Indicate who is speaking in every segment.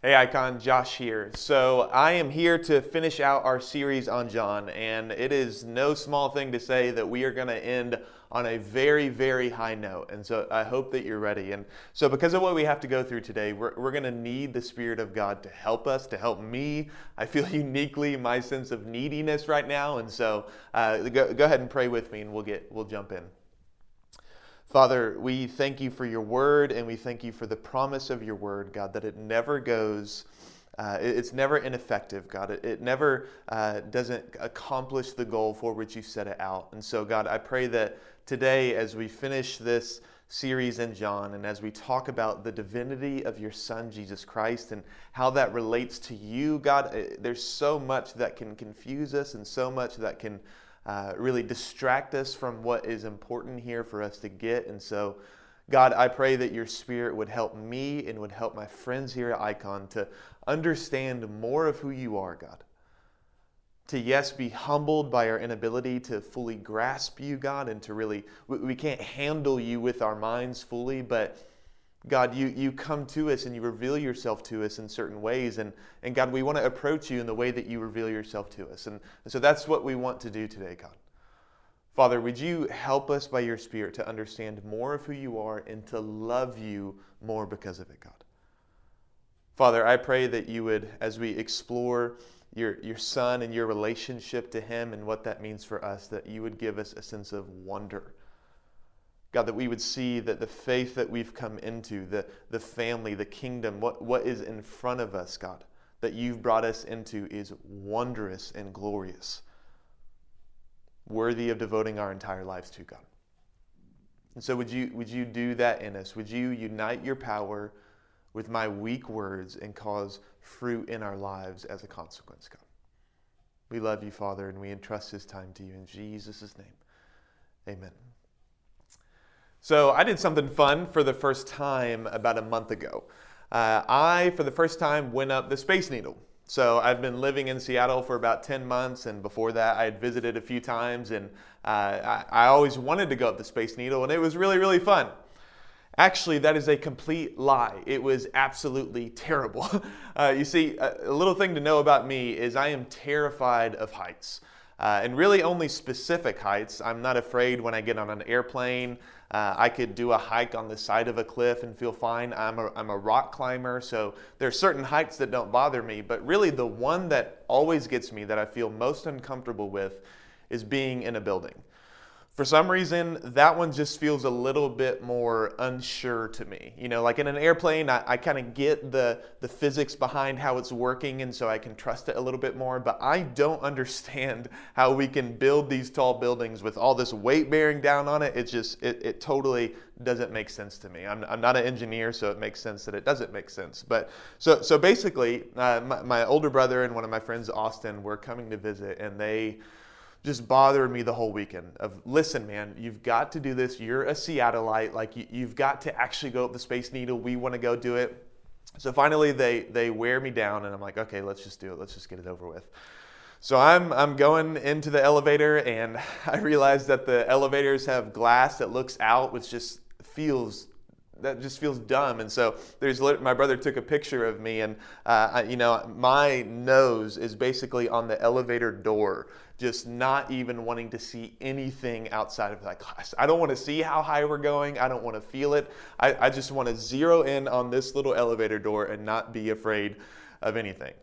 Speaker 1: Hey, Icon, Josh here. So, I am here to finish out our series on John, and it is no small thing to say that we are going to end on a very, very high note. And so, I hope that you're ready. And so, because of what we have to go through today, we're, we're going to need the Spirit of God to help us, to help me. I feel uniquely my sense of neediness right now. And so, uh, go, go ahead and pray with me, and we'll, get, we'll jump in. Father, we thank you for your word and we thank you for the promise of your word, God, that it never goes, uh, it's never ineffective, God. It, it never uh, doesn't accomplish the goal for which you set it out. And so, God, I pray that today, as we finish this series in John and as we talk about the divinity of your Son, Jesus Christ, and how that relates to you, God, eh, there's so much that can confuse us and so much that can uh, really distract us from what is important here for us to get. And so, God, I pray that your spirit would help me and would help my friends here at Icon to understand more of who you are, God. To, yes, be humbled by our inability to fully grasp you, God, and to really, we can't handle you with our minds fully, but God, you, you come to us and you reveal yourself to us in certain ways. And, and God, we want to approach you in the way that you reveal yourself to us. And, and so that's what we want to do today, God. Father, would you help us by your Spirit to understand more of who you are and to love you more because of it, God? Father, I pray that you would, as we explore your, your Son and your relationship to Him and what that means for us, that you would give us a sense of wonder God, that we would see that the faith that we've come into, the, the family, the kingdom, what, what is in front of us, God, that you've brought us into is wondrous and glorious, worthy of devoting our entire lives to, God. And so, would you, would you do that in us? Would you unite your power with my weak words and cause fruit in our lives as a consequence, God? We love you, Father, and we entrust this time to you in Jesus' name. Amen. So I did something fun for the first time about a month ago. Uh, I, for the first time, went up the Space Needle. So I've been living in Seattle for about 10 months, and before that, I had visited a few times, and uh, I, I always wanted to go up the Space Needle, and it was really, really fun. Actually, that is a complete lie. It was absolutely terrible. Uh, you see, a, little thing to know about me is I am terrified of heights. Uh, and really only specific heights. I'm not afraid when I get on an airplane. Uh, I could do a hike on the side of a cliff and feel fine. I'm a, I'm a rock climber, so there are certain heights that don't bother me. But really, the one that always gets me, that I feel most uncomfortable with, is being in a building. For some reason, that one just feels a little bit more unsure to me. You know, like in an airplane, I, I kind of get the, the physics behind how it's working, and so I can trust it a little bit more. But I don't understand how we can build these tall buildings with all this weight bearing down on it. It just, it, it totally doesn't make sense to me. I'm, I'm not an engineer, so it makes sense that it doesn't make sense. But so, so basically, uh, my, my older brother and one of my friends, Austin, were coming to visit, and they, just bothered me the whole weekend of listen man you've got to do this. You're a seattleite. Like you, have got to actually go up the space needle. We want to go do it. So finally they they wear me down and i'm like okay let's just do it. Let's just get it over with. So i'm i'm going into the elevator and i realize that the elevators have glass that looks out which just feels that just feels dumb. And so there's my brother took a picture of me, and uh, I, you know my nose is basically on the elevator door, just not even wanting to see anything outside of that class. I don't want to see how high we're going. I don't want to feel it. I, I just want to zero in on this little elevator door and not be afraid of anything.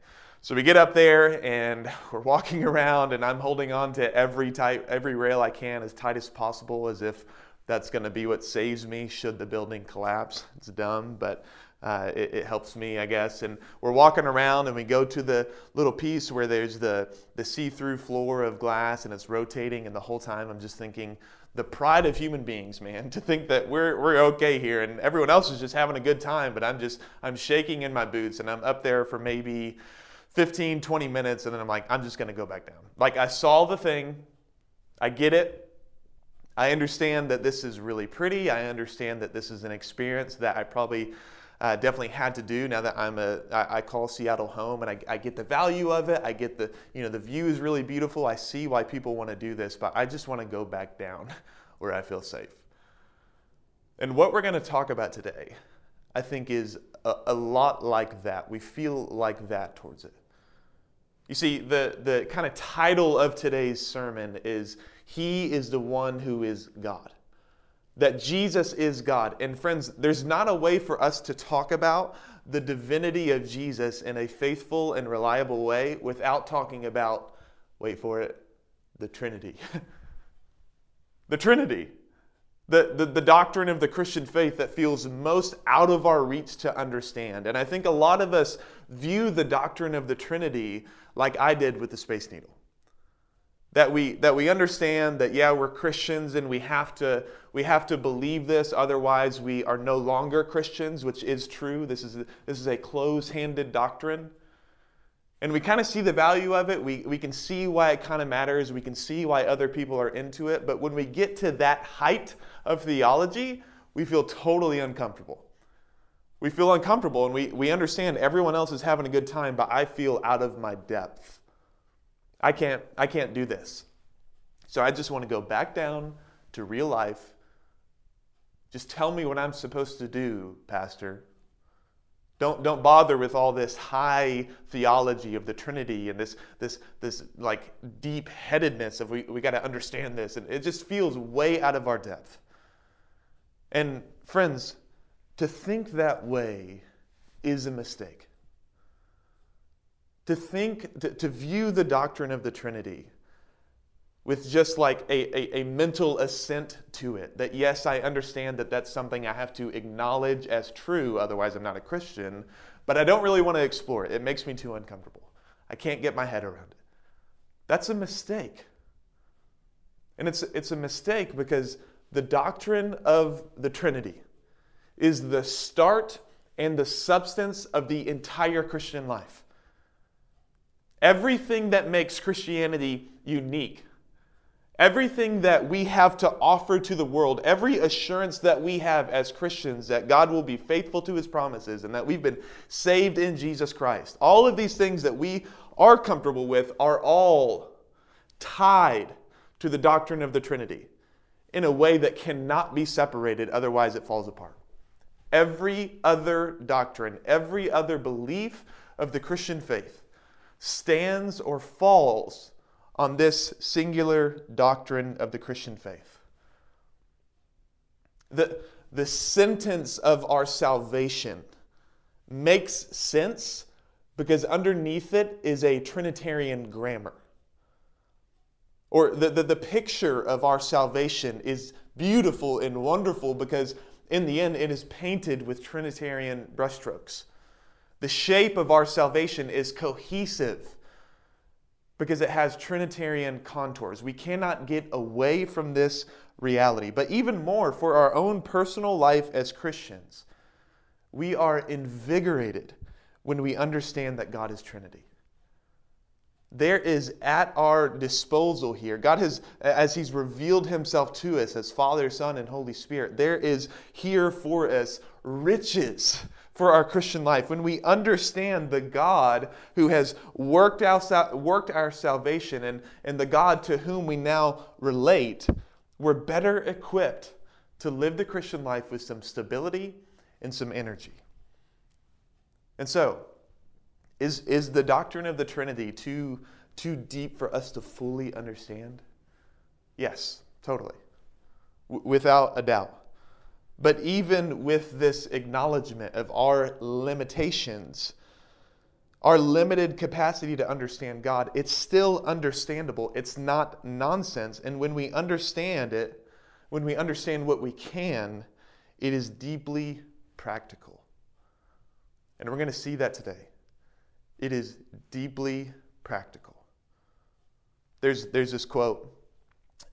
Speaker 1: So we get up there and we're walking around, and I'm holding on to every type, every rail I can as tight as possible, as if that's going to be what saves me should the building collapse. It's dumb, but uh, it, it, helps me, I guess. And we're walking around and we go to the little piece where there's the, the see through floor of glass and it's rotating. And the whole time I'm just thinking, the pride of human beings, man, to think that we're, we're okay here and everyone else is just having a good time, but I'm just, I'm shaking in my boots and I'm up there for maybe 15, 20 minutes and then I'm like, I'm just going to go back down. Like I saw the thing, I get it, I understand that this is really pretty. I understand that this is an experience that I probably uh, definitely had to do now that I'm a I, I call Seattle home and I, I, get the value of it. I get the you know the view is really beautiful. I see why people want to do this, but I just want to go back down where I feel safe. And what we're going to talk about today, I think, is a, a lot like that. We feel like that towards it. You see, the, the kind of title of today's sermon is He is the one who is God. That Jesus is God. And friends, there's not a way for us to talk about the divinity of Jesus in a faithful and reliable way without talking about, wait for it, the Trinity. the Trinity. The, the, the, doctrine of the Christian faith that feels most out of our reach to understand. And I think a lot of us view the doctrine of the Trinity like I did with the Space Needle. That we, that we understand that, yeah, we're Christians and we have, to, we have to believe this, otherwise, we are no longer Christians, which is true. This is a, this is a close handed doctrine. And we kind of see the value of it. We, we can see why it kind of matters. We can see why other people are into it. But when we get to that height of theology, we feel totally uncomfortable. We feel uncomfortable and we, we understand everyone else is having a good time, but I feel out of my depth. I can't, I can't do this. So I just want to go back down to real life. Just tell me what I'm supposed to do, Pastor. Don't, don't bother with all this high theology of the Trinity and this, this, this like deep headedness of we, we got to understand this. And it just feels way out of our depth. And friends, to think that way is a mistake. To think, to, to view the doctrine of the Trinity with just like a, a, a, mental assent to it. That yes, I understand that that's something I have to acknowledge as true, otherwise, I'm not a Christian, but I don't really want to explore it. It makes me too uncomfortable. I can't get my head around it. That's a mistake. And it's, it's a mistake because the doctrine of the Trinity is the start and the substance of the entire Christian life. Everything that makes Christianity unique Everything that we have to offer to the world, every assurance that we have as Christians that God will be faithful to his promises and that we've been saved in Jesus Christ, all of these things that we are comfortable with are all tied to the doctrine of the Trinity in a way that cannot be separated, otherwise, it falls apart. Every other doctrine, every other belief of the Christian faith stands or falls on this singular doctrine of the Christian faith. The, the sentence of our salvation makes sense because underneath it is a Trinitarian grammar. Or the, the, the picture of our salvation is beautiful and wonderful because, in the end, it is painted with Trinitarian brushstrokes. The shape of our salvation is cohesive because it has Trinitarian contours. We cannot get away from this reality. But even more, for our own personal life as Christians, we are invigorated when we understand that God is Trinity. There is at our disposal here, God has, as He's revealed Himself to us as Father, Son, and Holy Spirit, there is here for us riches for our Christian life, when we understand the God who has worked our, worked our salvation and, and the God to whom we now relate, we're better equipped to live the Christian life with some stability and some energy. And so, is, is the doctrine of the Trinity too, too deep for us to fully understand? Yes, totally. W- without a doubt. But even with this acknowledgement of our limitations, our limited capacity to understand God, it's still understandable. It's not nonsense. And when we understand it, when we understand what we can, it is deeply practical. And we're going to see that today. It is deeply practical. There's, there's this quote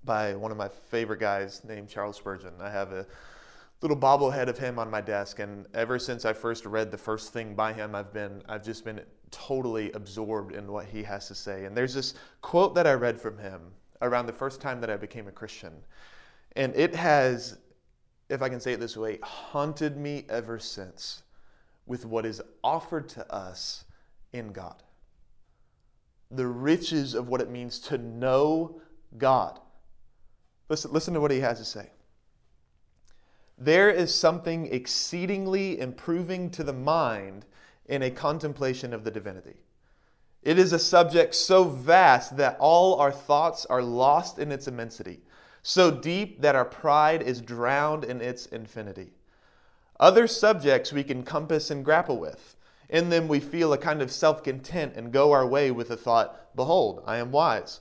Speaker 1: by one of my favorite guys named Charles Spurgeon. I have a little bobblehead of him on my desk and ever since i first read the first thing by him i've been i've just been totally absorbed in what he has to say. And there's this quote that i read from him around the first time that i became a christian. And it has if i can say it this way haunted me ever since with what is offered to us in god. The riches of what it means to know god. Listen, listen to what he has to say there is something exceedingly improving to the mind in a contemplation of the divinity. It is a subject so vast that all our thoughts are lost in its immensity, so deep that our pride is drowned in its infinity. Other subjects we can compass and grapple with. In them we feel a kind of self content and go our way with the thought, Behold, I am wise.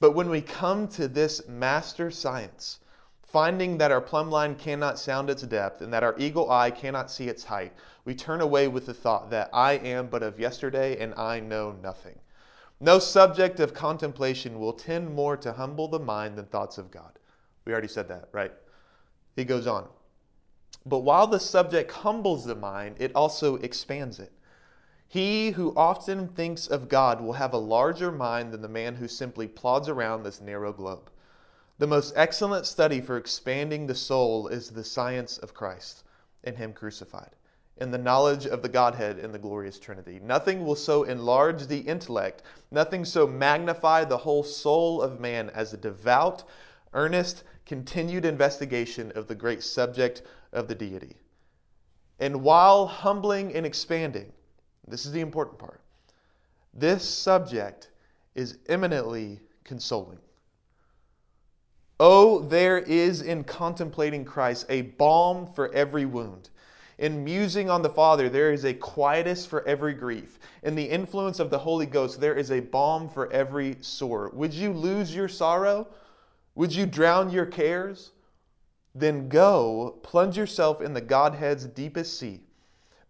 Speaker 1: But when we come to this master science, finding that our plumb line cannot sound its depth and that our eagle eye cannot see its height, we turn away with the thought that I am but of yesterday and I know nothing. No subject of contemplation will tend more to humble the mind than thoughts of God. We already said that, right? He goes on. But while the subject humbles the mind, it also expands it. He who often thinks of God will have a larger mind than the man who simply plods around this narrow globe. The most excellent study for expanding the soul is the science of Christ and Him crucified, and the knowledge of the Godhead in the glorious Trinity. Nothing will so enlarge the intellect, nothing so magnify the whole soul of man as a devout, earnest, continued investigation of the great subject of the deity. And while humbling and expanding, this is the important part, this subject is eminently consoling. Oh, there is in contemplating Christ a balm for every wound. In musing on the Father, there is a quietus for every grief. In the influence of the Holy Ghost, there is a balm for every sore. Would you lose your sorrow? Would you drown your cares? Then go, plunge yourself in the Godhead's deepest sea.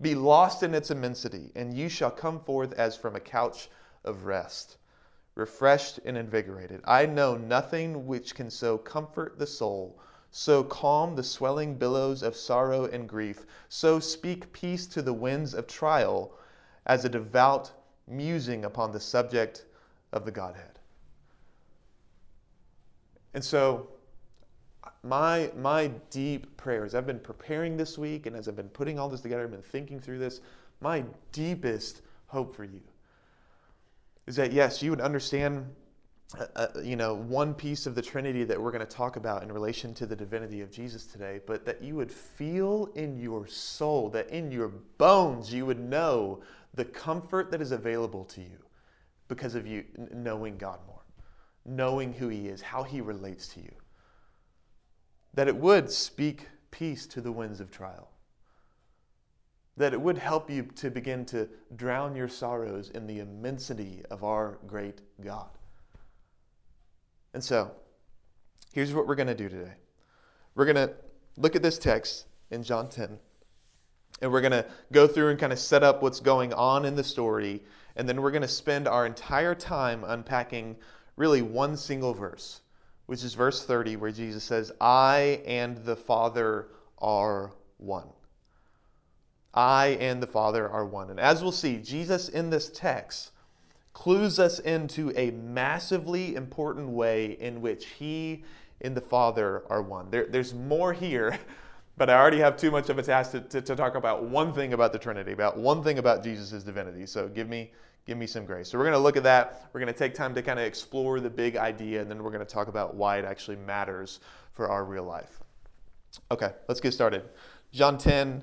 Speaker 1: Be lost in its immensity, and you shall come forth as from a couch of rest, refreshed and invigorated. I know nothing which can so comfort the soul, so calm the swelling billows of sorrow and grief, so speak peace to the winds of trial, as a devout musing upon the subject of the Godhead. And so, my, my deep prayers, I've been preparing this week, and as I've been putting all this together, I've been thinking through this. My deepest hope for you is that, yes, you would understand. Uh, uh you know, one piece of the Trinity that we're going to talk about in relation to the divinity of Jesus today, but that you would feel in your soul, that in your bones, you would know the comfort that is available to you because of you knowing God more, knowing who He is, how He relates to you that it would speak peace to the winds of trial. That it would help you to begin to drown your sorrows in the immensity of our great God. And so, here's what we're going to do today. We're going to look at this text in John 10, and we're going to go through and kind of set up what's going on in the story, and then we're going to spend our entire time unpacking really one single verse which is verse 30, where Jesus says, I and the Father are one. I and the Father are one. And as we'll see, Jesus in this text clues us into a massively important way in which he and the Father are one. There, there's more here, but I already have too much of a task to, to, to talk about one thing about the Trinity, about one thing about Jesus' divinity. So give me give me some grace. So we're going to look at that. We're going to take time to kind of explore the big idea, and then we're going to talk about why it actually matters for our real life. Okay, let's get started. John 10,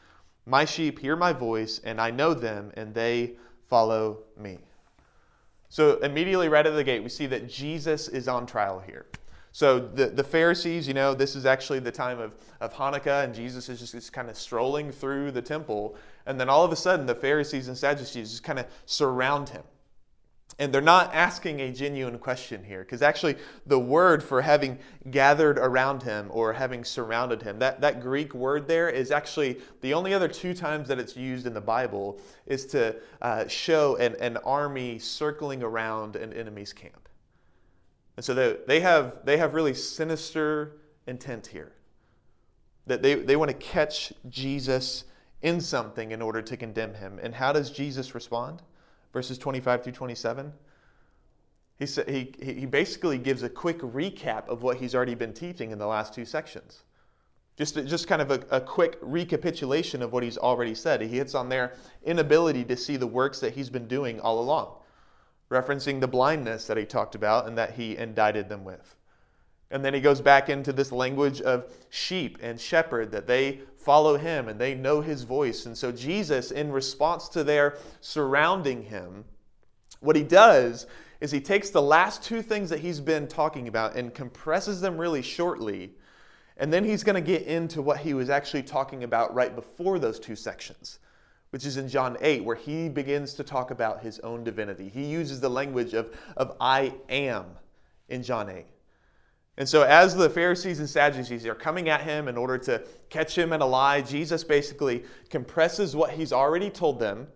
Speaker 1: My sheep hear my voice, and I know them, and they follow me. So, immediately right out of the gate, we see that Jesus is on trial here. So, the, the Pharisees, you know, this is actually the time of, of Hanukkah, and Jesus is just, just kind of strolling through the temple. And then all of a sudden, the Pharisees and Sadducees just kind of surround him. And they're not asking a genuine question here, because actually, the word for having gathered around him or having surrounded him, that, that Greek word there is actually the only other two times that it's used in the Bible is to uh, show an, an army circling around an enemy's camp. And so they, they, have, they have really sinister intent here. that they, they want to catch Jesus in something in order to condemn him. And how does Jesus respond? Verses 25 through 27. He, sa- he, he basically gives a quick recap of what he's already been teaching in the last two sections. Just, just kind of a, a quick recapitulation of what he's already said. He hits on their inability to see the works that he's been doing all along, referencing the blindness that he talked about and that he indicted them with. And then he goes back into this language of sheep and shepherd, that they follow him and they know his voice. And so, Jesus, in response to their surrounding him, what he does is he takes the last two things that he's been talking about and compresses them really shortly. And then he's going to get into what he was actually talking about right before those two sections, which is in John 8, where he begins to talk about his own divinity. He uses the language of, of I am in John 8. And so, as the Pharisees and Sadducees are coming at him in order to catch him in a lie, Jesus basically compresses what he's already told them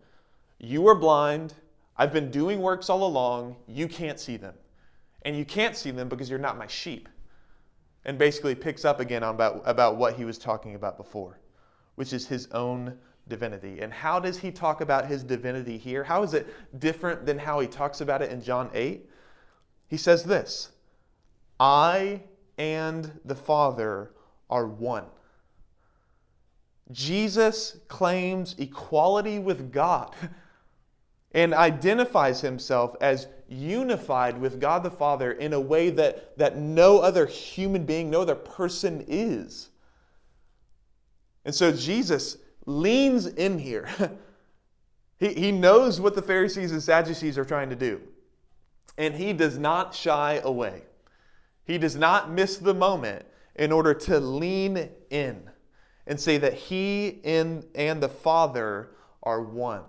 Speaker 1: You are blind. I've been doing works all along. You can't see them. And you can't see them because you're not my sheep. And basically picks up again on about, about what he was talking about before, which is his own divinity. And how does he talk about his divinity here? How is it different than how he talks about it in John 8? He says this I and the Father are one. Jesus claims equality with God and identifies himself as unified with God the Father in a way that, that no other human being, no other person is. And so Jesus leans in here. he, he knows what the Pharisees and Sadducees are trying to do, and he does not shy away. He does not miss the moment in order to lean in and say that he and the Father are one.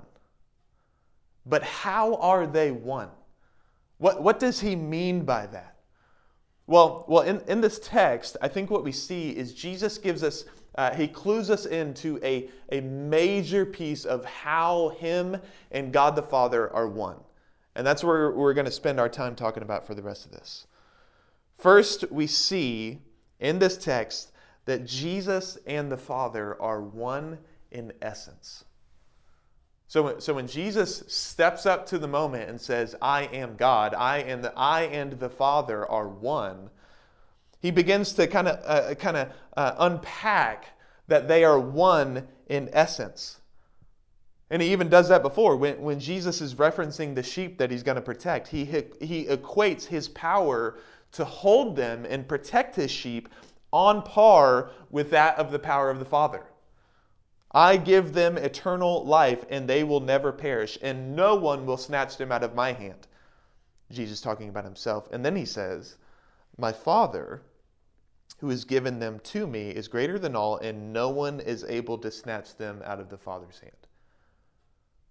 Speaker 1: But how are they one? What, what does he mean by that? Well, well in, in this text, I think what we see is Jesus gives us, uh, he clues us into a, a major piece of how him and God the Father are one. And that's where we're going to spend our time talking about for the rest of this. First, we see in this text that Jesus and the Father are one in essence. So, so when Jesus steps up to the moment and says, I am God, I and the, I and the Father are one, he begins to kind of uh, kind of uh, unpack that they are one in essence. And he even does that before. When, when Jesus is referencing the sheep that he's going to protect, he, he equates his power to hold them and protect his sheep on par with that of the power of the Father. I give them eternal life, and they will never perish, and no one will snatch them out of my hand. Jesus talking about himself. And then he says, My Father, who has given them to me, is greater than all, and no one is able to snatch them out of the Father's hand.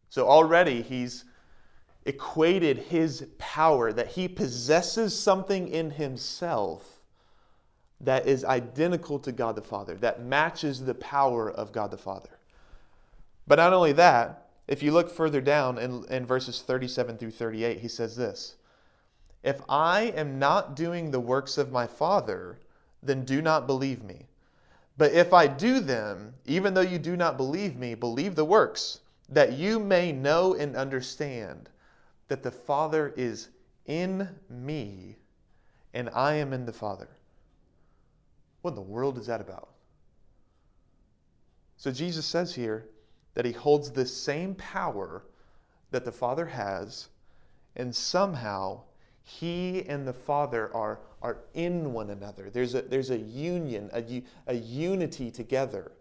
Speaker 1: So already he's equated his power, that he possesses something in himself that is identical to God the Father, that matches the power of God the Father. But not only that, if you look further down in, in verses 37 through 38, he says this If I am not doing the works of my Father, then do not believe me. But if I do them, even though you do not believe me, believe the works, that you may know and understand that the Father is in me and I am in the Father. What in the world is that about? So Jesus says here, that he holds the same power that the Father has, and somehow he and the Father are, are in one another. There's a, there's a union, a, a unity together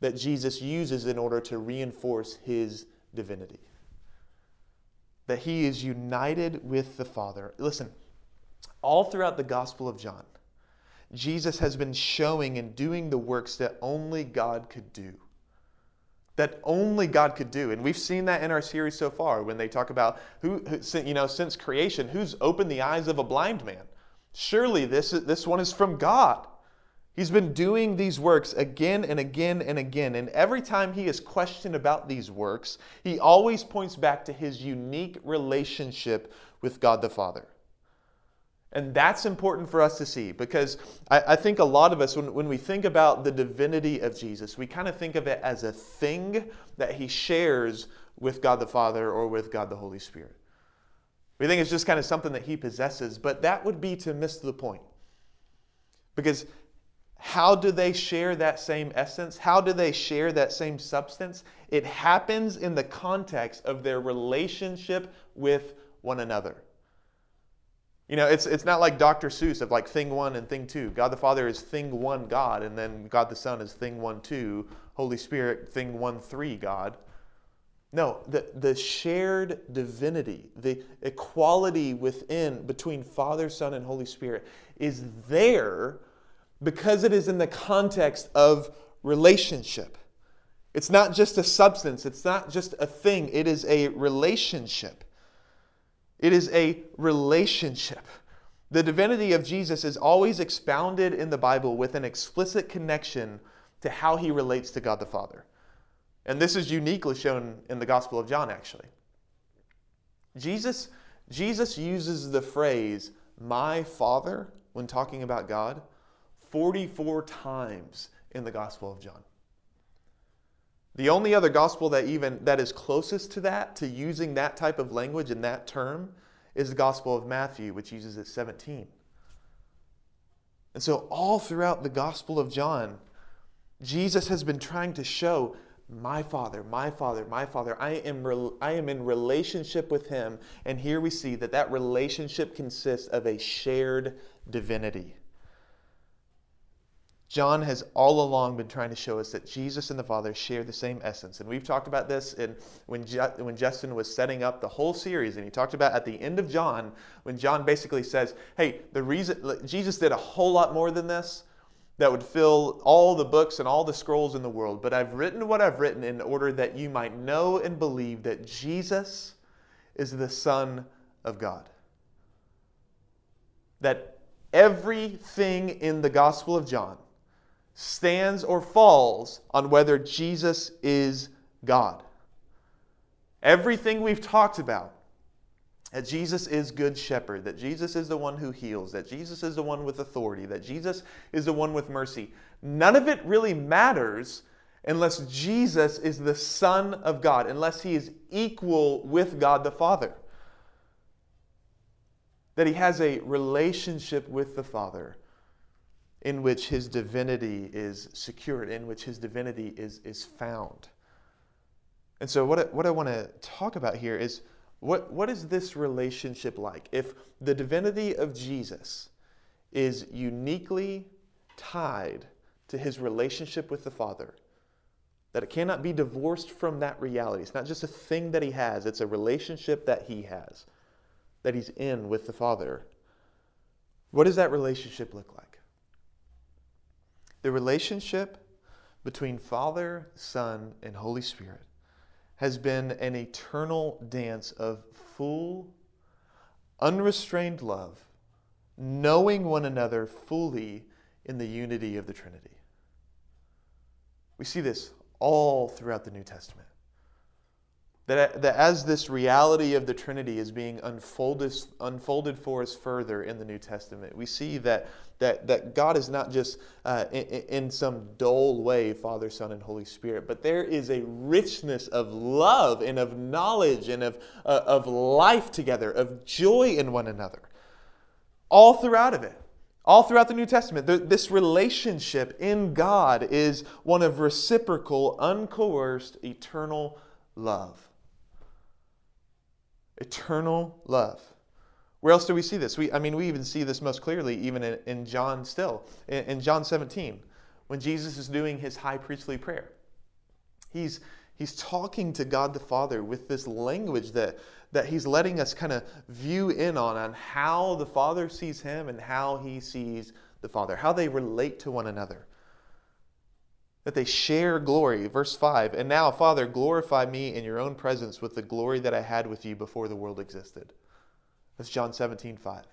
Speaker 1: that Jesus uses in order to reinforce his divinity. That he is united with the Father. Listen, all throughout the Gospel of John, Jesus has been showing and doing the works that only God could do that only God could do. And we've seen that in our series so far when they talk about who, you know, since creation, who's opened the eyes of a blind man? Surely this, this one is from God. He's been doing these works again and again and again. And every time he is questioned about these works, he always points back to his unique relationship with God the Father. And that's important for us to see because I, I, think a lot of us, when, when we think about the divinity of Jesus, we kind of think of it as a thing that he shares with God the Father or with God the Holy Spirit. We think it's just kind of something that he possesses, but that would be to miss the point. Because how do they share that same essence? How do they share that same substance? It happens in the context of their relationship with one another. You know, it's, it's not like Dr. Seuss of like thing one and thing two. God the Father is thing one God, and then God the Son is thing one two. Holy Spirit, thing one three God. No, the, the shared divinity, the equality within, between Father, Son, and Holy Spirit is there because it is in the context of relationship. It's not just a substance, it's not just a thing, it is a relationship. It is a relationship. The divinity of Jesus is always expounded in the Bible with an explicit connection to how he relates to God the Father. And this is uniquely shown in the Gospel of John, actually. Jesus, Jesus uses the phrase, my Father, when talking about God, 44 times in the Gospel of John. The only other gospel that even that is closest to that, to using that type of language and that term, is the Gospel of Matthew, which uses it 17. And so, all throughout the Gospel of John, Jesus has been trying to show my Father, my Father, my Father. I am, re- I am in relationship with Him. And here we see that that relationship consists of a shared divinity. John has all along been trying to show us that Jesus and the Father share the same essence. And we've talked about this in, when, Je- when Justin was setting up the whole series. And he talked about at the end of John, when John basically says, Hey, the reason Jesus did a whole lot more than this that would fill all the books and all the scrolls in the world. But I've written what I've written in order that you might know and believe that Jesus is the Son of God. That everything in the Gospel of John stands or falls on whether Jesus is God. Everything we've talked about, that Jesus is good shepherd, that Jesus is the one who heals, that Jesus is the one with authority, that Jesus is the one with mercy, none of it really matters unless Jesus is the Son of God, unless he is equal with God the Father. That he has a relationship with the Father in which his divinity is secured, in which his divinity is, is found. And so, what I, what I want to talk about here is what, what is this relationship like? If the divinity of Jesus is uniquely tied to his relationship with the Father, that it cannot be divorced from that reality. It's not just a thing that he has, it's a relationship that he has, that he's in with the Father. What does that relationship look like? The relationship between Father, Son, and Holy Spirit has been an eternal dance of full, unrestrained love, knowing one another fully in the unity of the Trinity. We see this all throughout the New Testament. That, that as this reality of the Trinity is being unfolded, unfolded for us further in the New Testament, we see that, that, that God is not just uh, in, in some dull way Father, Son, and Holy Spirit, but there is a richness of love and of knowledge and of, uh, of life together, of joy in one another, all throughout of it. All throughout the New Testament, this relationship in God is one of reciprocal, uncoerced, eternal love eternal love. Where else do we see this? We, I mean, we even see this most clearly even in, in John still. In, in, John 17, when Jesus is doing his high priestly prayer, he's, he's talking to God the Father with this language that, that he's letting us kind of view in on, on how the Father sees him and how he sees the Father, how they relate to one another that they share glory. Verse 5 And now, Father, glorify me in your own presence with the glory that I had with you before the world existed. That's John 17, 5.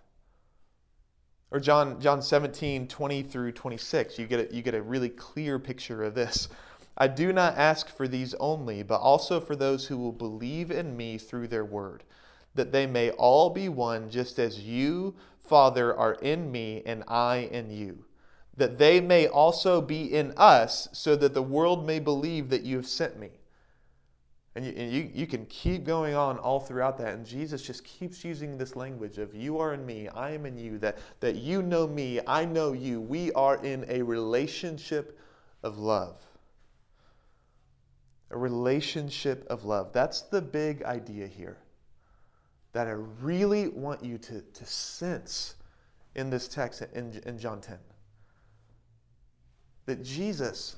Speaker 1: Or John, John 17, 20 through 26. You get, a, you get a really clear picture of this. I do not ask for these only, but also for those who will believe in me through their word, that they may all be one, just as you, Father, are in me, and I in you, that they may also be in us, so that the world may believe that you have sent me. And you, and you, you can keep going on all throughout that. And Jesus just keeps using this language of you are in me, I am in you, that, that you know me, I know you. We are in a relationship of love. A relationship of love. That's the big idea here that I really want you to, to sense in this text in, in John 10. That Jesus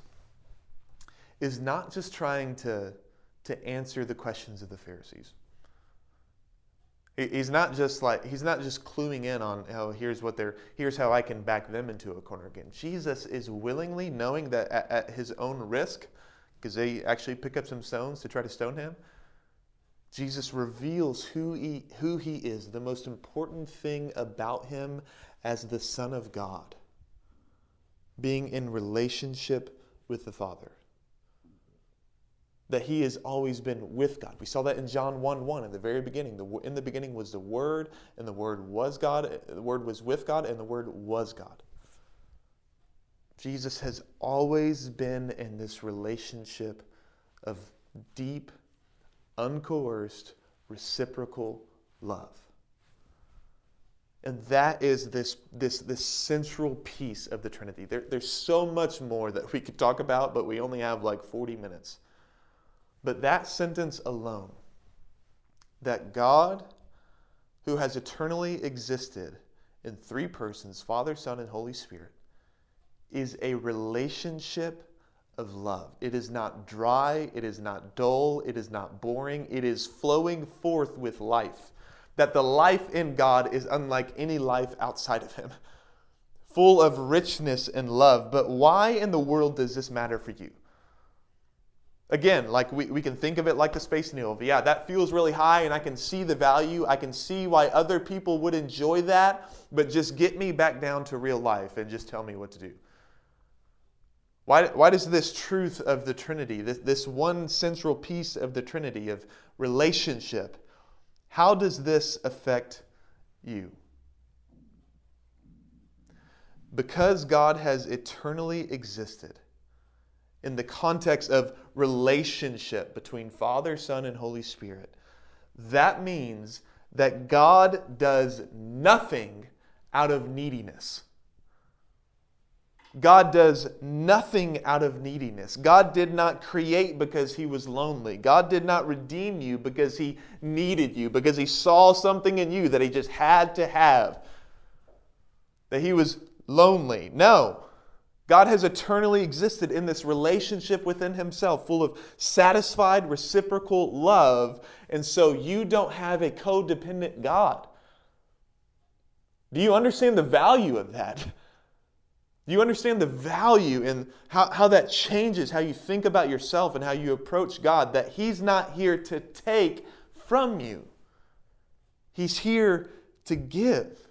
Speaker 1: is not just trying to to answer the questions of the Pharisees. He's not just like he's not just cluing in on oh here's what they're here's how I can back them into a corner again. Jesus is willingly knowing that at, at his own risk, because they actually pick up some stones to try to stone him. Jesus reveals who he, who he is, the most important thing about him as the Son of God, being in relationship with the Father that he has always been with God. We saw that in John 1 1 in the very beginning. The, in the beginning was the Word, and the Word was God. The Word was with God, and the Word was God. Jesus has always been in this relationship of deep, uncoerced, reciprocal love. And that is this, this, this central piece of the Trinity. There, there's so much more that we could talk about, but we only have like 40 minutes. But that sentence alone, that God, who has eternally existed in three persons Father, Son, and Holy Spirit, is a relationship of love. It is not dry, it is not dull, it is not boring, it is flowing forth with life. That the life in God is unlike any life outside of Him, full of richness and love. But why in the world does this matter for you? Again, like we, we can think of it like the Space Needle. Yeah, that feels really high and I can see the value. I can see why other people would enjoy that, but just get me back down to real life and just tell me what to do. Why, why does this truth of the Trinity, this, this one central piece of the Trinity of relationship, how does this affect you? Because God has eternally existed in the context of relationship between Father, Son, and Holy Spirit, that means that God does nothing out of neediness. God does nothing out of neediness. God did not create because he was lonely. God did not redeem you because he needed you, because he saw something in you that he just had to have, that he was lonely. No. God has eternally existed in this relationship within Himself, full of satisfied, reciprocal love. And so you don't have a codependent God. Do you understand the value of that? Do you understand the value in how, how that changes how you think about yourself and how you approach God? That He's not here to take from you, He's here to give.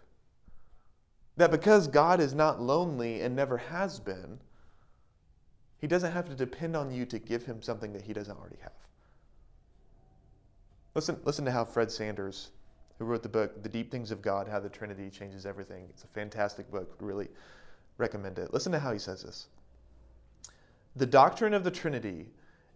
Speaker 1: That because God is not lonely and never has been, He doesn't have to depend on you to give Him something that He doesn't already have. Listen, listen to how Fred Sanders, who wrote the book, The Deep Things of God How the Trinity Changes Everything, it's a fantastic book, really recommend it. Listen to how he says this The doctrine of the Trinity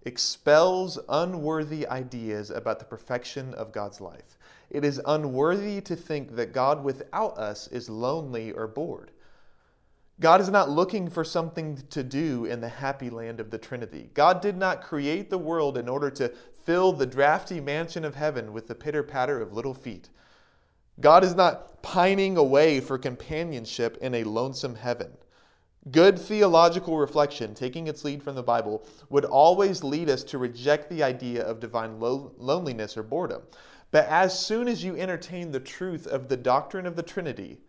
Speaker 1: expels unworthy ideas about the perfection of God's life. It is unworthy to think that God without us is lonely or bored. God is not looking for something to do in the happy land of the Trinity. God did not create the world in order to fill the drafty mansion of heaven with the pitter patter of little feet. God is not pining away for companionship in a lonesome heaven. Good theological reflection, taking its lead from the Bible, would always lead us to reject the idea of divine lo- loneliness or boredom. But as soon as you entertain the truth of the doctrine of the Trinity,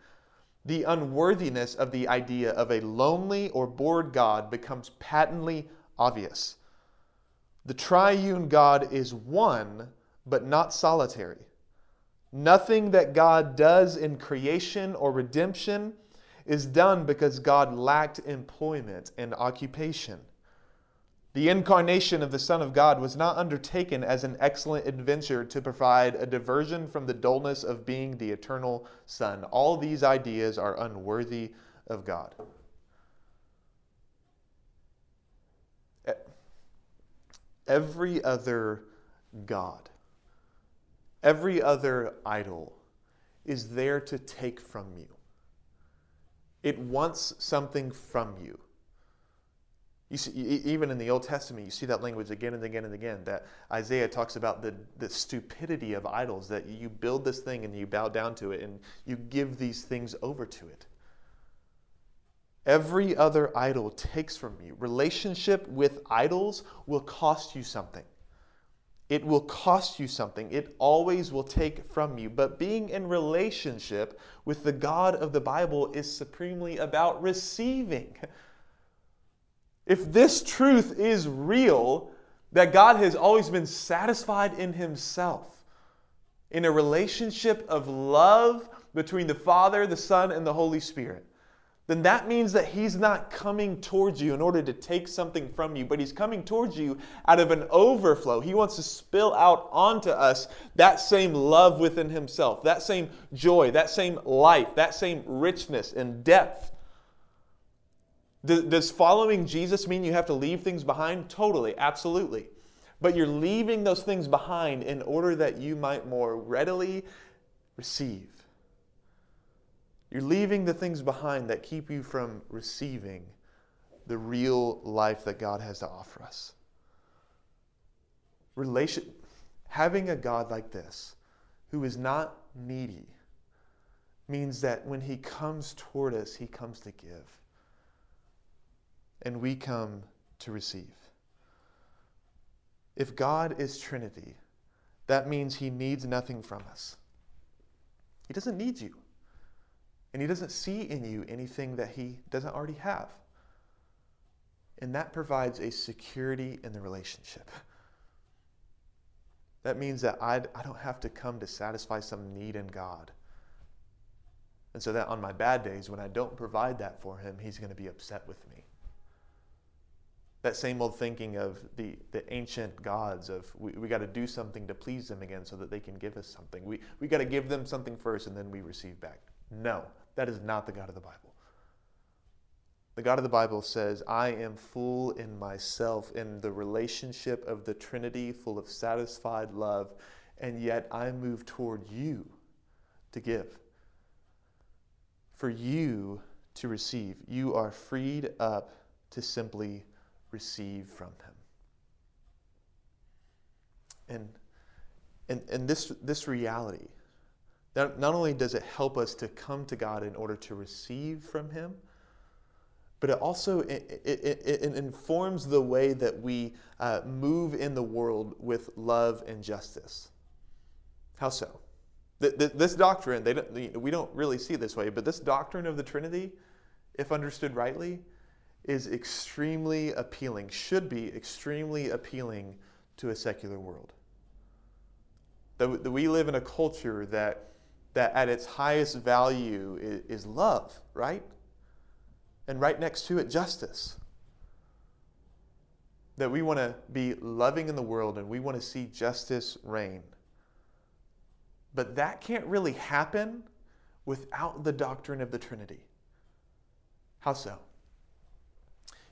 Speaker 1: the unworthiness of the idea of a lonely or bored God becomes patently obvious. The triune God is one, but not solitary. Nothing that God does in creation or redemption is done because God lacked employment and occupation. The incarnation of the Son of God was not undertaken as an excellent adventure to provide a diversion from the dullness of being the eternal Son. All these ideas are unworthy of God. Every other God, every other idol is there to take from you. It wants something from you. You see, even in the Old Testament, you see that language again and again and again. That Isaiah talks about the, the stupidity of idols, that you build this thing and you bow down to it and you give these things over to it. Every other idol takes from you. Relationship with idols will cost you something. It will cost you something. It always will take from you. But being in relationship with the God of the Bible is supremely about receiving. If this truth is real, that God has always been satisfied in Himself, in a relationship of love between the Father, the Son, and the Holy Spirit, then that means that He's not coming towards you in order to take something from you, but He's coming towards you out of an overflow. He wants to spill out onto us that same love within Himself, that same joy, that same life, that same richness and depth does following Jesus mean you have to leave things behind? Totally, absolutely. But you're leaving those things behind in order that you might more readily receive. You're leaving the things behind that keep you from receiving the real life that God has to offer us. Relation, having a God like this, who is not needy, means that when He comes toward us, He comes to give and we come to receive. If God is Trinity, that means He needs nothing from us. He doesn't need you. And He doesn't see in you anything that He doesn't already have. And that provides a security in the relationship. That means that I, I don't have to come to satisfy some need in God. And so that on my bad days, when I don't provide that for Him, He's going to be upset with me that same old thinking of the, the ancient gods of we, we got to do something to please them again so that they can give us something. We, we got to give them something first and then we receive back. No, that is not the God of the Bible. The God of the Bible says, I am full in myself, in the relationship of the Trinity, full of satisfied love, and yet I move toward you to give. For you to receive. You are freed up to simply receive from him. And, and, and this, this reality, not, not only does it help us to come to God in order to receive from him, but it also it, it, it, informs the way that we uh, move in the world with love and justice. How so? This doctrine, they don't, we don't really see this way, but this doctrine of the Trinity, if understood rightly, is extremely appealing, should be extremely appealing to a secular world. That we live in a culture that, that at its highest value is, love, right? And right next to it, justice. That we want to be loving in the world and we want to see justice reign. But that can't really happen without the doctrine of the Trinity. How so?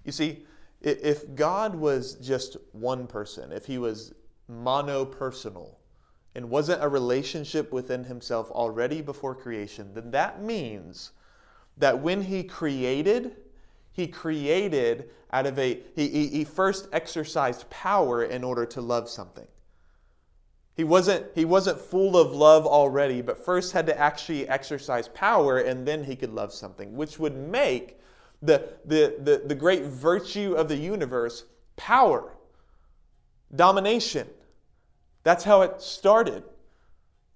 Speaker 1: You see, if God was just one person, if he was monopersonal and wasn't a relationship within himself already before creation, then that means that when he created, he created out of a, he, he he first exercised power in order to love something. He wasn't, he wasn't full of love already, but first had to actually exercise power and then he could love something, which would make the, the, the, the great virtue of the universe power, domination. That's how it started.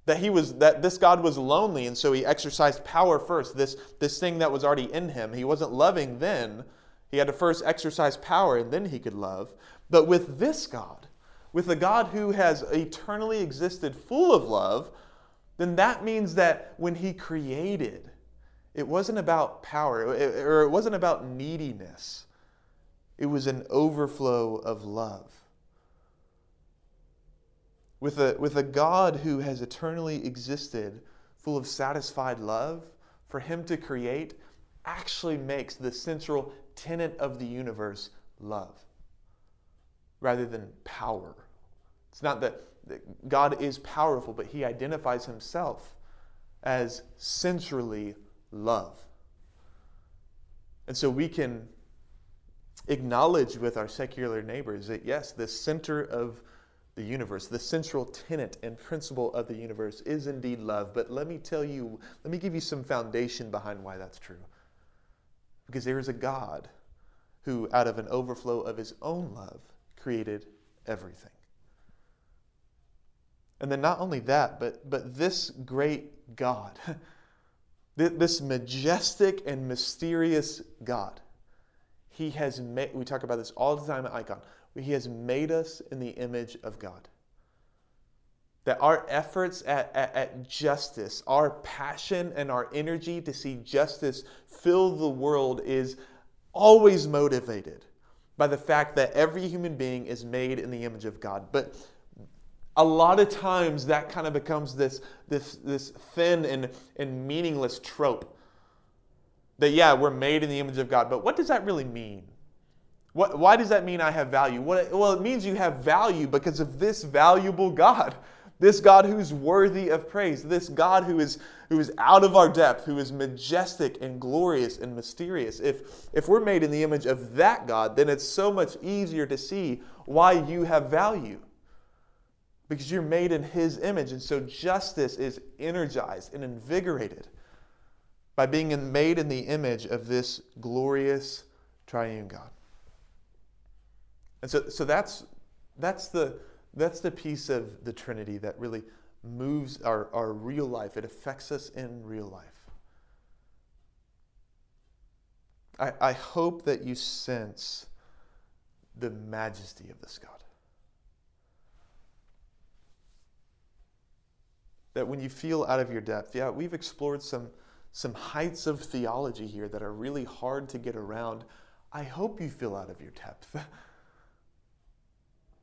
Speaker 1: That he was that this God was lonely, and so he exercised power first. This this thing that was already in him. He wasn't loving then. He had to first exercise power, and then he could love. But with this God, with a God who has eternally existed full of love, then that means that when he created, it wasn't about power, or it wasn't about neediness. it was an overflow of love. With a, with a God who has eternally existed, full of satisfied love, for him to create actually makes the central tenet of the universe love rather than power. It's not that, that God is powerful, but he identifies himself as centrally love. And so we can acknowledge with our secular neighbors that yes, the center of the universe, the central tenet and principle of the universe is indeed love. But let me tell you, let me give you some foundation behind why that's true. Because there is a God who, out of an overflow of his own love, created everything. And then not only that, but, but this great God, this majestic and mysterious God, he has made, we talk about this all the time at Icon, he has made us in the image of God. That our efforts at, at, at, justice, our passion and our energy to see justice fill the world is always motivated by the fact that every human being is made in the image of God. But a lot of times that kind of becomes this, this, this thin and, and meaningless trope. That, yeah, we're made in the image of God, but what does that really mean? What, why does that mean I have value? What, well, it means you have value because of this valuable God. This God who's worthy of praise. This God who is, who is out of our depth, who is majestic and glorious and mysterious. If, if we're made in the image of that God, then it's so much easier to see why you have value. Because you're made in His image. And so justice is energized and invigorated by being made in the image of this glorious triune God. And so, so that's, that's, the, that's the piece of the Trinity that really moves our, our real life. It affects us in real life. I, I hope that you sense the majesty of this God. That when you feel out of your depth, yeah, we've explored some, some heights of theology here that are really hard to get around. I hope you feel out of your depth.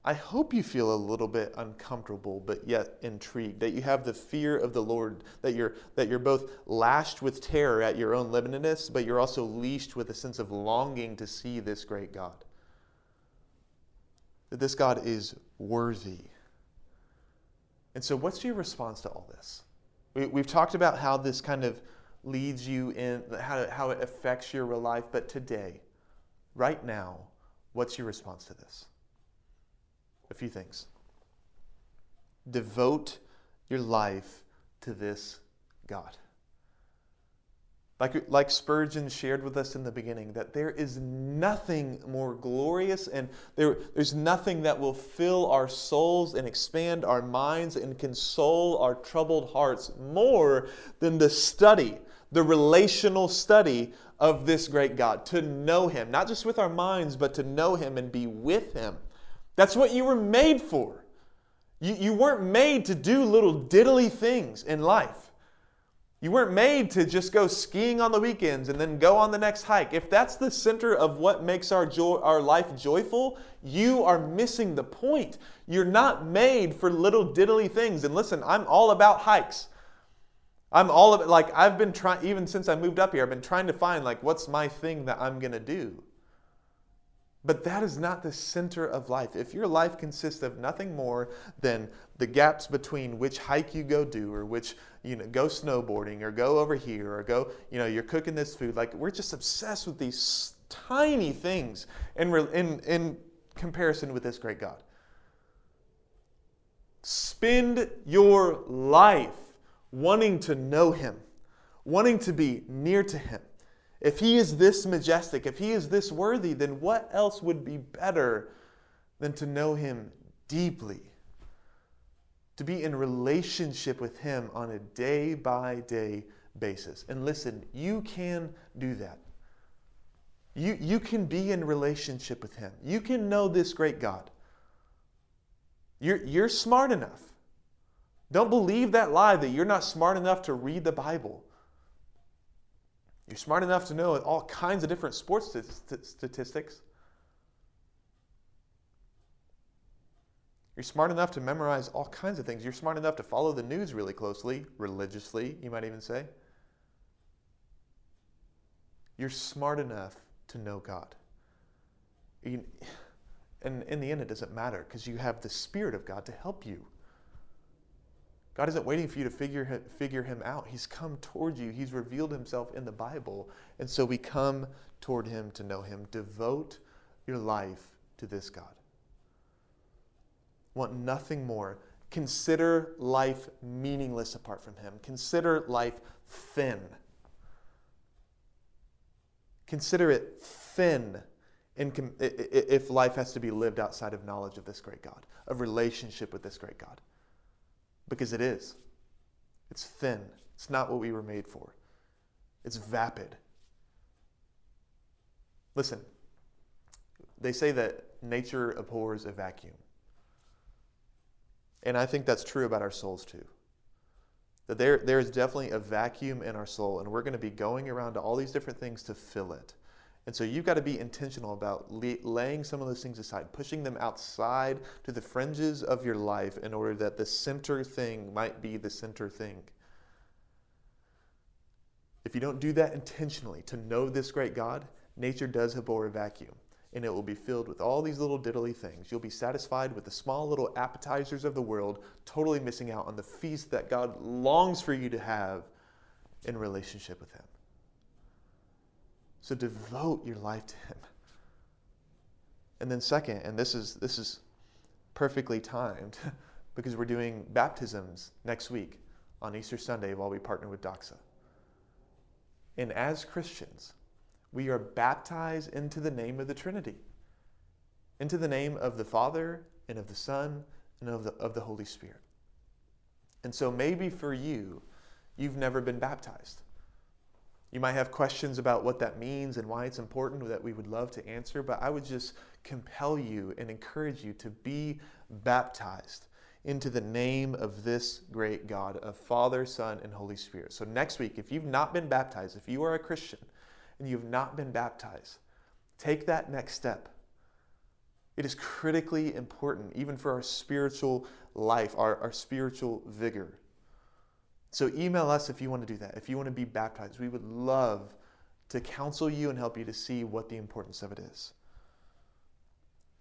Speaker 1: I hope you feel a little bit uncomfortable but yet intrigued, that you have the fear of the Lord, that you're, that you're both lashed with terror at your own limitedness, but you're also leashed with a sense of longing to see this great God. That this God is worthy. And so, what's your response to all this? We, have talked about how this kind of leads you in, how, how it affects your real life, but today, right now, what's your response to this? A few things. Devote your life to this God. Like, like Spurgeon shared with us in the beginning, that there is nothing more glorious and there, there's nothing that will fill our souls and expand our minds and console our troubled hearts more than the study, the relational study of this great God. To know Him, not just with our minds, but to know Him and be with Him. That's what you were made for. You, you weren't made to do little diddly things in life. You weren't made to just go skiing on the weekends and then go on the next hike. If that's the center of what makes our, joy, our life joyful, you are missing the point. You're not made for little diddly things. And listen, I'm all about hikes. I'm all of it. Like, I've been trying, even since I moved up here, I've been trying to find, like, what's my thing that I'm to do. But that is not the center of life. If your life consists of nothing more than the gaps between which hike you go do or which, you know, go snowboarding or go over here or go, you know, you're cooking this food, like we're just obsessed with these tiny things in, in, in comparison with this great God. Spend your life wanting to know Him, wanting to be near to Him. If he is this majestic, if he is this worthy, then what else would be better than to know him deeply? To be in relationship with him on a day by day basis. And listen, you can do that. You, you can be in relationship with him. You can know this great God. You're, you're smart enough. Don't believe that lie that you're not smart enough to read the Bible. You're smart enough to know all kinds of different sports statistics. You're smart enough to memorize all kinds of things. You're smart enough to follow the news really closely, religiously, you might even say. You're smart enough to know God. You, and in the end, it doesn't matter because you have the Spirit of God to help you God isn't waiting for you to figure, figure him out. He's come toward you. He's revealed himself in the Bible. And so we come toward him to know him. Devote your life to this God. Want nothing more. Consider life meaningless apart from him. Consider life thin. Consider it thin if life has to be lived outside of knowledge of this great God, of relationship with this great God because it is. It's thin. It's not what we were made for. It's vapid. Listen, they say that nature abhors a vacuum. And I think that's true about our souls too. That there, there is definitely a vacuum in our soul, and we're going to be going around to all these different things to fill it. And so you've got to be intentional about laying some of those things aside, pushing them outside to the fringes of your life in order that the center thing might be the center thing. If you don't do that intentionally to know this great God, nature does abhor a vacuum, and it will be filled with all these little diddly things. You'll be satisfied with the small little appetizers of the world, totally missing out on the feast that God longs for you to have in relationship with Him. So devote your life to Him. And then, second, and this is, this is perfectly timed because we're doing baptisms next week on Easter Sunday while we partner with Doxa. And as Christians, we are baptized into the name of the Trinity, into the name of the Father and of the Son and of the, of the Holy Spirit. And so maybe for you, you've never been baptized. You might have questions about what that means and why it's important that we would love to answer, but I would just compel you and encourage you to be baptized into the name of this great God of Father, Son, and Holy Spirit. So, next week, if you've not been baptized, if you are a Christian and you've not been baptized, take that next step. It is critically important, even for our spiritual life, our, our spiritual vigor. So email us if you want to do that. If you want to be baptized, we would love to counsel you and help you to see what the importance of it is.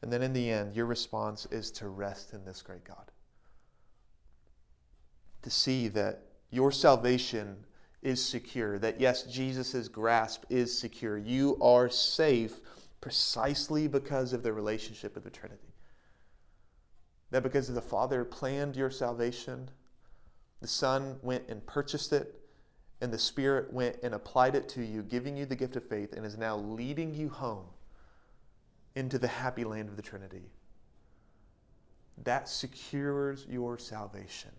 Speaker 1: And then in the end, your response is to rest in this great God. To see that your salvation is secure, that yes, Jesus' grasp is secure. You are safe precisely because of the relationship of the Trinity. That because the Father planned your salvation, the Son went and purchased it, and the Spirit went and applied it to you, giving you the gift of faith, and is now leading you home into the happy land of the Trinity. That secures your salvation,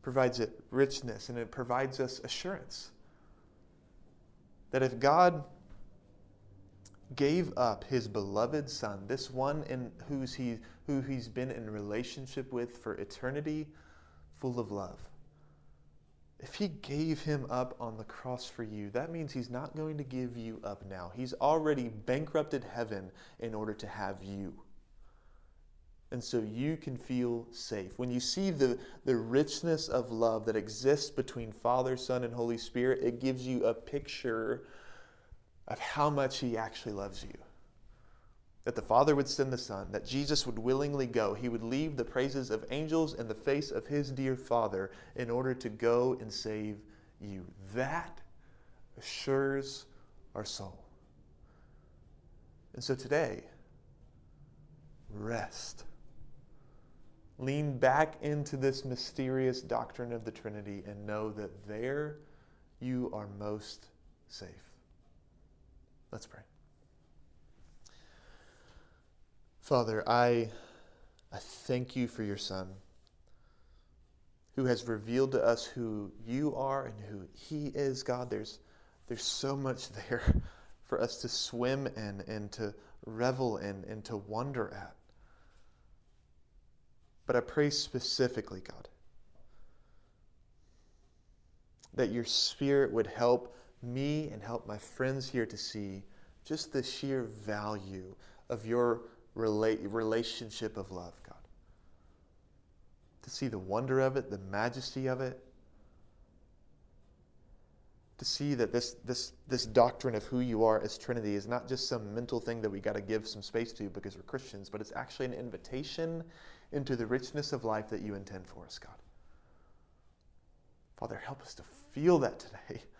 Speaker 1: provides it richness, and it provides us assurance that if God gave up his beloved son, this one in who's he, who he's been in relationship with for eternity, full of love. If he gave him up on the cross for you, that means he's not going to give you up now. He's already bankrupted heaven in order to have you. And so you can feel safe. When you see the, the richness of love that exists between Father, Son, and Holy Spirit, it gives you a picture of how much He actually loves you that the Father would send the Son, that Jesus would willingly go. He would leave the praises of angels in the face of his dear Father in order to go and save you. That assures our soul. And so today, rest. Lean back into this mysterious doctrine of the Trinity and know that there you are most safe. Let's pray. Father, I, I thank you for your Son, who has revealed to us who you are and who he is, God. There's, there's so much there for us to swim in and to revel in and to wonder at. But I pray specifically, God, that your Spirit would help me and help my friends here to see just the sheer value of your relate, relationship of love, God. to see the wonder of it, the majesty of it, to see that this, this, this doctrine of who you are as Trinity is not just some mental thing that we got to give some space to because we're Christians, but it's actually an invitation into the richness of life that you intend for us, God. Father, help us to feel that today.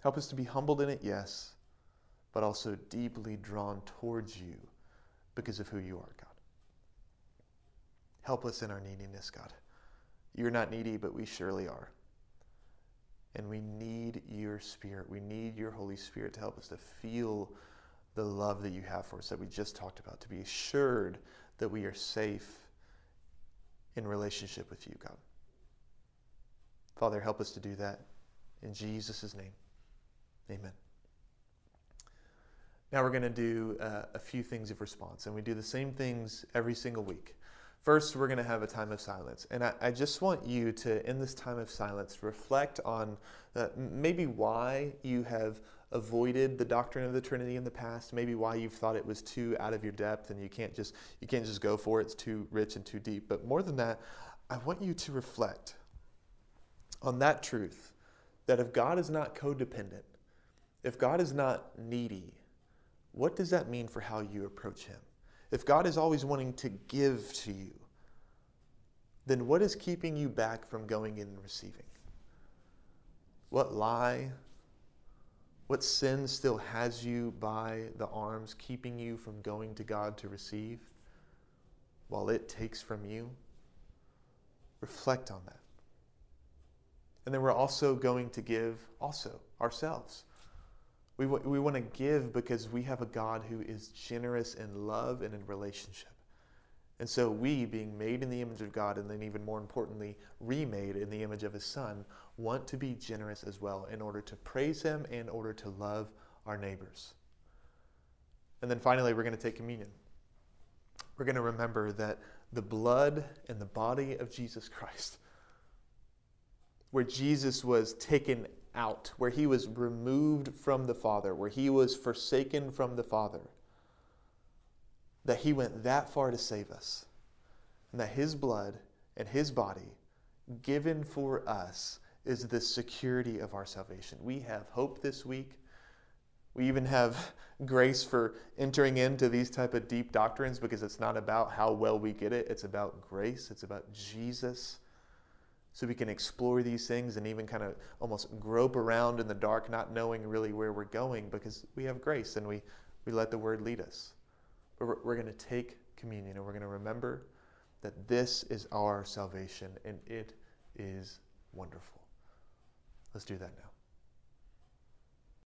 Speaker 1: Help us to be humbled in it, yes, but also deeply drawn towards you because of who you are, God. Help us in our neediness, God. You're not needy, but we surely are. And we need your Spirit. We need your Holy Spirit to help us to feel the love that you have for us that we just talked about, to be assured that we are safe in relationship with you, God. Father, help us to do that. In Jesus' name, amen. Now we're going to do uh, a few things of response, and we do the same things every single week. First, we're going to have a time of silence. And I, I, just want you to, in this time of silence, reflect on uh, maybe why you have avoided the doctrine of the Trinity in the past, maybe why you've thought it was too out of your depth and you can't just you can't just go for it, it's too rich and too deep. But more than that, I want you to reflect on that truth that if God is not codependent, if God is not needy, what does that mean for how you approach him? If God is always wanting to give to you, then what is keeping you back from going in and receiving? What lie, what sin still has you by the arms, keeping you from going to God to receive while it takes from you? Reflect on that. And then we're also going to give also ourselves. We, w- we want to give because we have a God who is generous in love and in relationship. And so we, being made in the image of God, and then even more importantly, remade in the image of His Son, want to be generous as well in order to praise Him, and in order to love our neighbors. And then finally, we're going to take communion. We're going to remember that the blood and the body of Jesus Christ, where Jesus was taken out, where he was removed from the Father, where he was forsaken from the Father, that he went that far to save us, and that his blood and his body given for us is the security of our salvation. We have hope this week. We even have grace for entering into these type of deep doctrines because it's not about how well we get it, it's about grace, it's about Jesus so we can explore these things and even kind of almost grope around in the dark, not knowing really where we're going because we have grace and we, we let the word lead us. But we're, we're going to take communion and we're going to remember that this is our salvation and it is wonderful. Let's do that now.